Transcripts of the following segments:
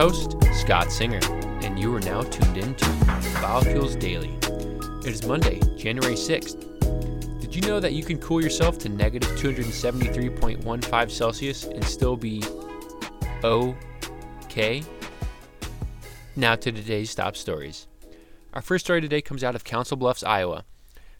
Scott Singer, and you are now tuned in to Biofuels Daily. It is Monday, January 6th. Did you know that you can cool yourself to negative 273.15 Celsius and still be okay? Now to today's top stories. Our first story today comes out of Council Bluffs, Iowa.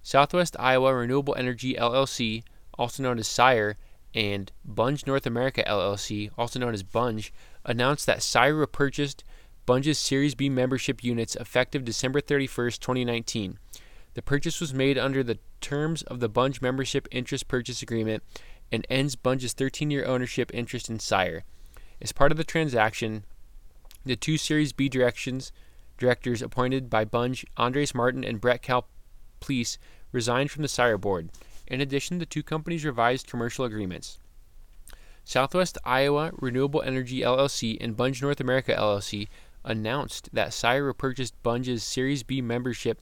Southwest Iowa Renewable Energy LLC, also known as SIRE, and Bunge North America LLC, also known as Bunge, announced that SIRE purchased Bunge's Series B membership units effective December 31, 2019. The purchase was made under the terms of the Bunge Membership Interest Purchase Agreement and ends Bunge's 13 year ownership interest in SIRE. As part of the transaction, the two Series B directions directors appointed by Bunge, Andres Martin and Brett Kalplice, resigned from the SIRE board. In addition, the two companies revised commercial agreements. Southwest Iowa Renewable Energy LLC and Bunge North America LLC announced that SIRE purchased Bunge's Series B membership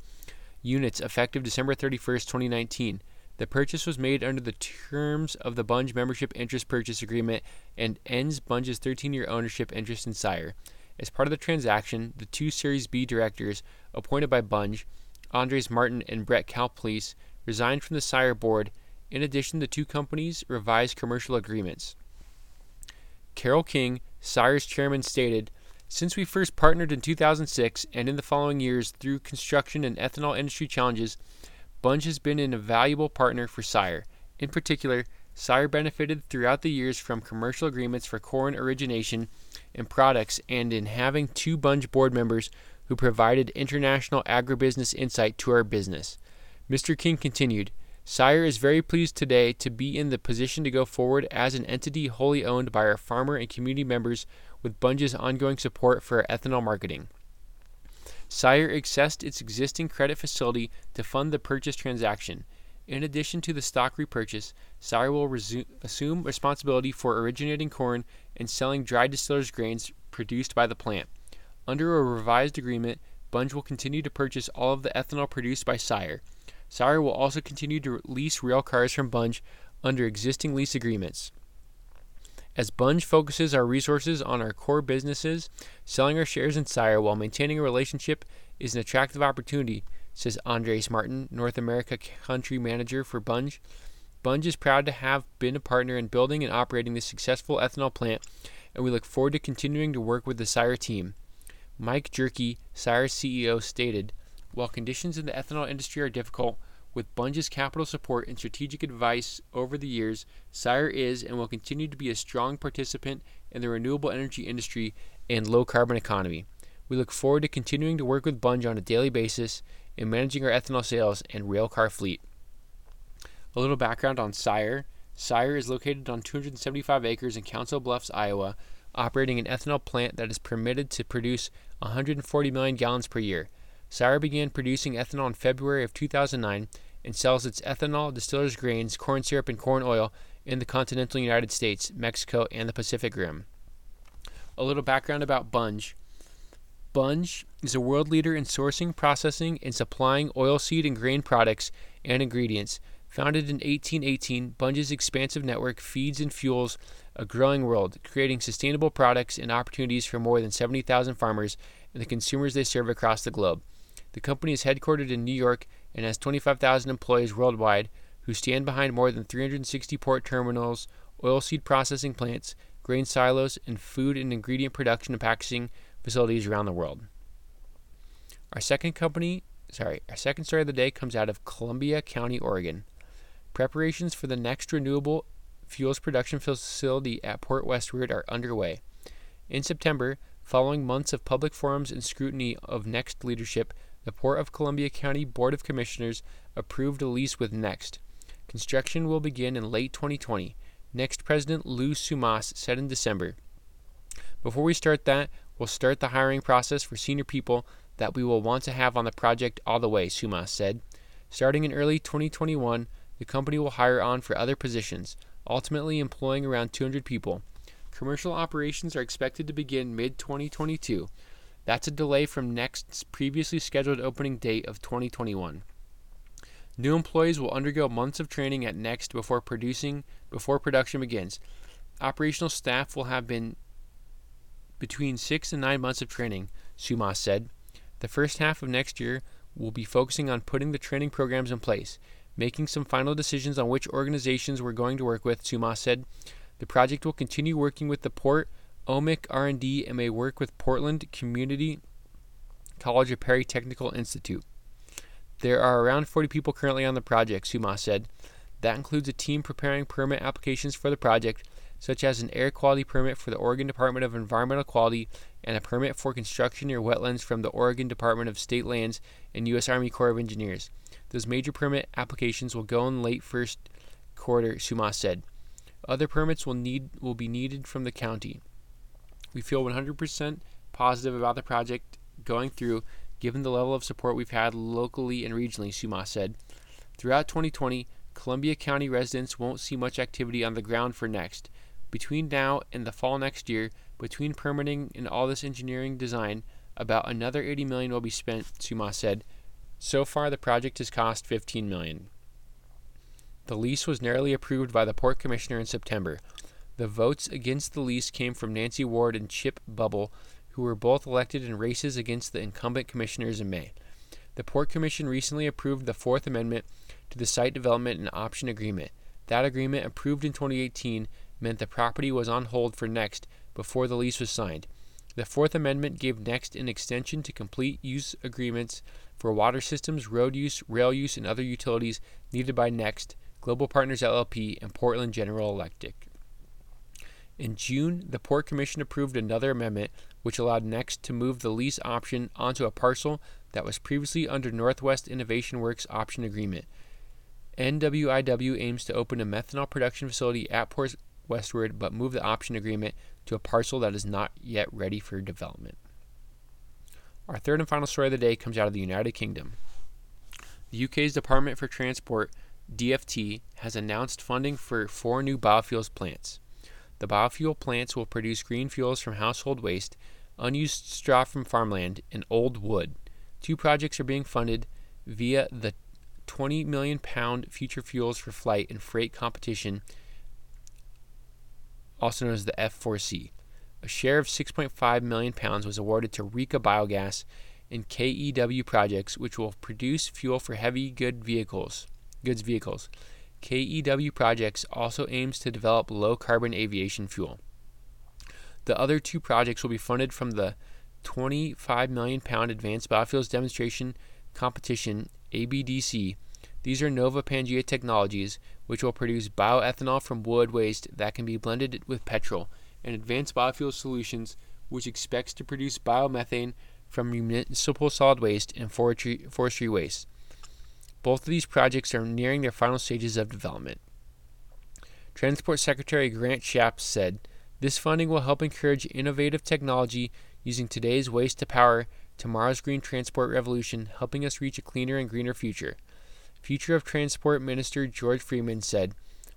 units effective December 31, 2019. The purchase was made under the terms of the Bunge Membership Interest Purchase Agreement and ends Bunge's 13 year ownership interest in SIRE. As part of the transaction, the two Series B directors appointed by Bunge, Andres Martin and Brett Kalplice, resigned from the SIRE board. In addition, the two companies revised commercial agreements. Karol King, SIRE's chairman, stated Since we first partnered in 2006 and in the following years through construction and ethanol industry challenges, Bunge has been an invaluable partner for SIRE. In particular, SIRE benefited throughout the years from commercial agreements for corn origination and products and in having two Bunge board members who provided international agribusiness insight to our business. Mr. King continued, SIRE is very pleased today to be in the position to go forward as an entity wholly owned by our farmer and community members with Bunge's ongoing support for ethanol marketing. SIRE accessed its existing credit facility to fund the purchase transaction. In addition to the stock repurchase, SIRE will assume responsibility for originating corn and selling dry distillers grains produced by the plant. Under a revised agreement, Bunge will continue to purchase all of the ethanol produced by SIRE. SIRE will also continue to lease rail cars from Bunge under existing lease agreements. As Bunge focuses our resources on our core businesses, selling our shares in SIRE while maintaining a relationship is an attractive opportunity, says Andres Martin, North America Country Manager for Bunge. Bunge is proud to have been a partner in building and operating this successful ethanol plant, and we look forward to continuing to work with the SIRE team. Mike Jerke, SIRE's CEO, stated, while conditions in the ethanol industry are difficult, with Bunge's capital support and strategic advice over the years, SIRE is and will continue to be a strong participant in the renewable energy industry and low carbon economy. We look forward to continuing to work with Bunge on a daily basis in managing our ethanol sales and railcar fleet. A little background on SIRE. SIRE is located on 275 acres in Council Bluffs, Iowa, operating an ethanol plant that is permitted to produce 140 million gallons per year. SIRE began producing ethanol in February of 2009 and sells its ethanol, distillers grains, corn syrup, and corn oil in the continental United States, Mexico, and the Pacific Rim. A little background about Bunge. Bunge is a world leader in sourcing, processing, and supplying oilseed and grain products and ingredients. Founded in 1818, Bunge's expansive network feeds and fuels a growing world, creating sustainable products and opportunities for more than 70,000 farmers and the consumers they serve across the globe. The company is headquartered in New York and has 25,000 employees worldwide who stand behind more than 360 port terminals, oilseed processing plants, grain silos, and food and ingredient production and packaging facilities around the world. Our second company, sorry, our second story of the day comes out of Columbia County, Oregon. Preparations for the next renewable fuels production facility at Port Westward are underway. In September, following months of public forums and scrutiny of Next leadership, the Port of Columbia County Board of Commissioners approved a lease with Next. Construction will begin in late 2020. Next President Lou Soumas said in December. Before we start that, we'll start the hiring process for senior people that we will want to have on the project all the way, Soumas said. Starting in early 2021, the company will hire on for other positions, ultimately employing around 200 people. Commercial operations are expected to begin mid 2022. That's a delay from Next's previously scheduled opening date of 2021. New employees will undergo months of training at Next before producing before production begins. Operational staff will have been between six and nine months of training, Soumas said. The first half of next year will be focusing on putting the training programs in place, making some final decisions on which organizations we're going to work with, Soumas said. The project will continue working with the port, OMIC R&D, and may work with Portland Community College of Perry Technical Institute. There are around 40 people currently on the project, Soumas said. That includes a team preparing permit applications for the project, such as an air quality permit for the Oregon Department of Environmental Quality and a permit for construction near wetlands from the Oregon Department of State Lands and U.S. Army Corps of Engineers. Those major permit applications will go in late first quarter, Soumas said. Other permits will need will be needed from the county. We feel 100% positive about the project going through, given the level of support we've had locally and regionally, Soumas said. Throughout 2020, Columbia County residents won't see much activity on the ground for next. Between now and the fall next year, between permitting and all this engineering design, about another 80 million will be spent, Soumas said. So far, the project has cost 15 million. The lease was narrowly approved by the port commissioner in September. The votes against the lease came from Nancy Ward and Chip Bubl, who were both elected in races against the incumbent commissioners in May. The Port Commission recently approved the Fourth Amendment to the Site Development and Option Agreement. That agreement, approved in 2018, meant the property was on hold for Next before the lease was signed. The Fourth Amendment gave Next an extension to complete use agreements for water systems, road use, rail use, and other utilities needed by Next, Global Partners LLP, and Portland General Electric. In June, the Port Commission approved another amendment which allowed Next to move the lease option onto a parcel that was previously under Northwest Innovation Works option agreement. NWIW aims to open a methanol production facility at Port Westward but move the option agreement to a parcel that is not yet ready for development. Our third and final story of the day comes out of the United Kingdom. The UK's Department for Transport, DFT, has announced funding for four new biofuels plants. The biofuel plants will produce green fuels from household waste, unused straw from farmland, and old wood. Two projects are being funded via the 20 million pound Future Fuels for Flight and Freight competition, also known as the F4C. A share of 6.5 million pounds was awarded to Rika Biogas and KEW projects, which will produce fuel for heavy good vehicles, goods vehicles. KEW Projects also aims to develop low carbon aviation fuel. The other two projects will be funded from the 25 million pound Advanced Biofuels Demonstration Competition ABDC. These are Nova Pangaea technologies, which will produce bioethanol from wood waste that can be blended with petrol, and Advanced Biofuel Solutions, which expects to produce biomethane from municipal solid waste and forestry, forestry waste. Both of these projects are nearing their final stages of development. Transport Secretary Grant Shapps said, This funding will help encourage innovative technology using today's waste to power tomorrow's green transport revolution, helping us reach a cleaner and greener future. Future of Transport Minister George Freeman said,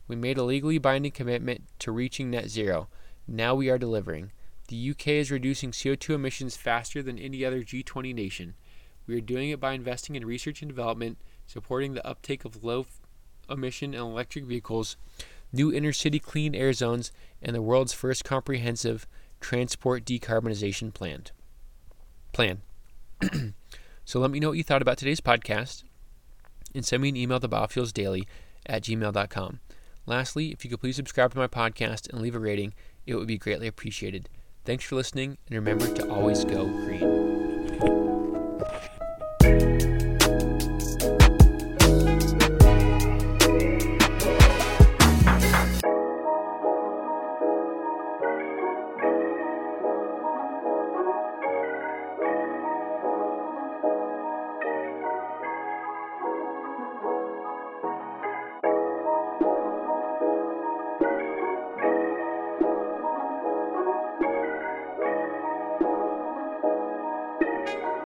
We made a legally binding commitment to reaching net zero. Now we are delivering. The UK is reducing CO2 emissions faster than any other G20 nation. We are doing it by investing in research and development supporting the uptake of low emission and electric vehicles, new inner city clean air zones, and the world's first comprehensive transport decarbonization plan. Plan. so let me know what you thought about today's podcast and send me an email to biofuelsdaily at gmail.com. Lastly, if you could please subscribe to my podcast and leave a rating, it would be greatly appreciated. Thanks for listening, and remember to always go green.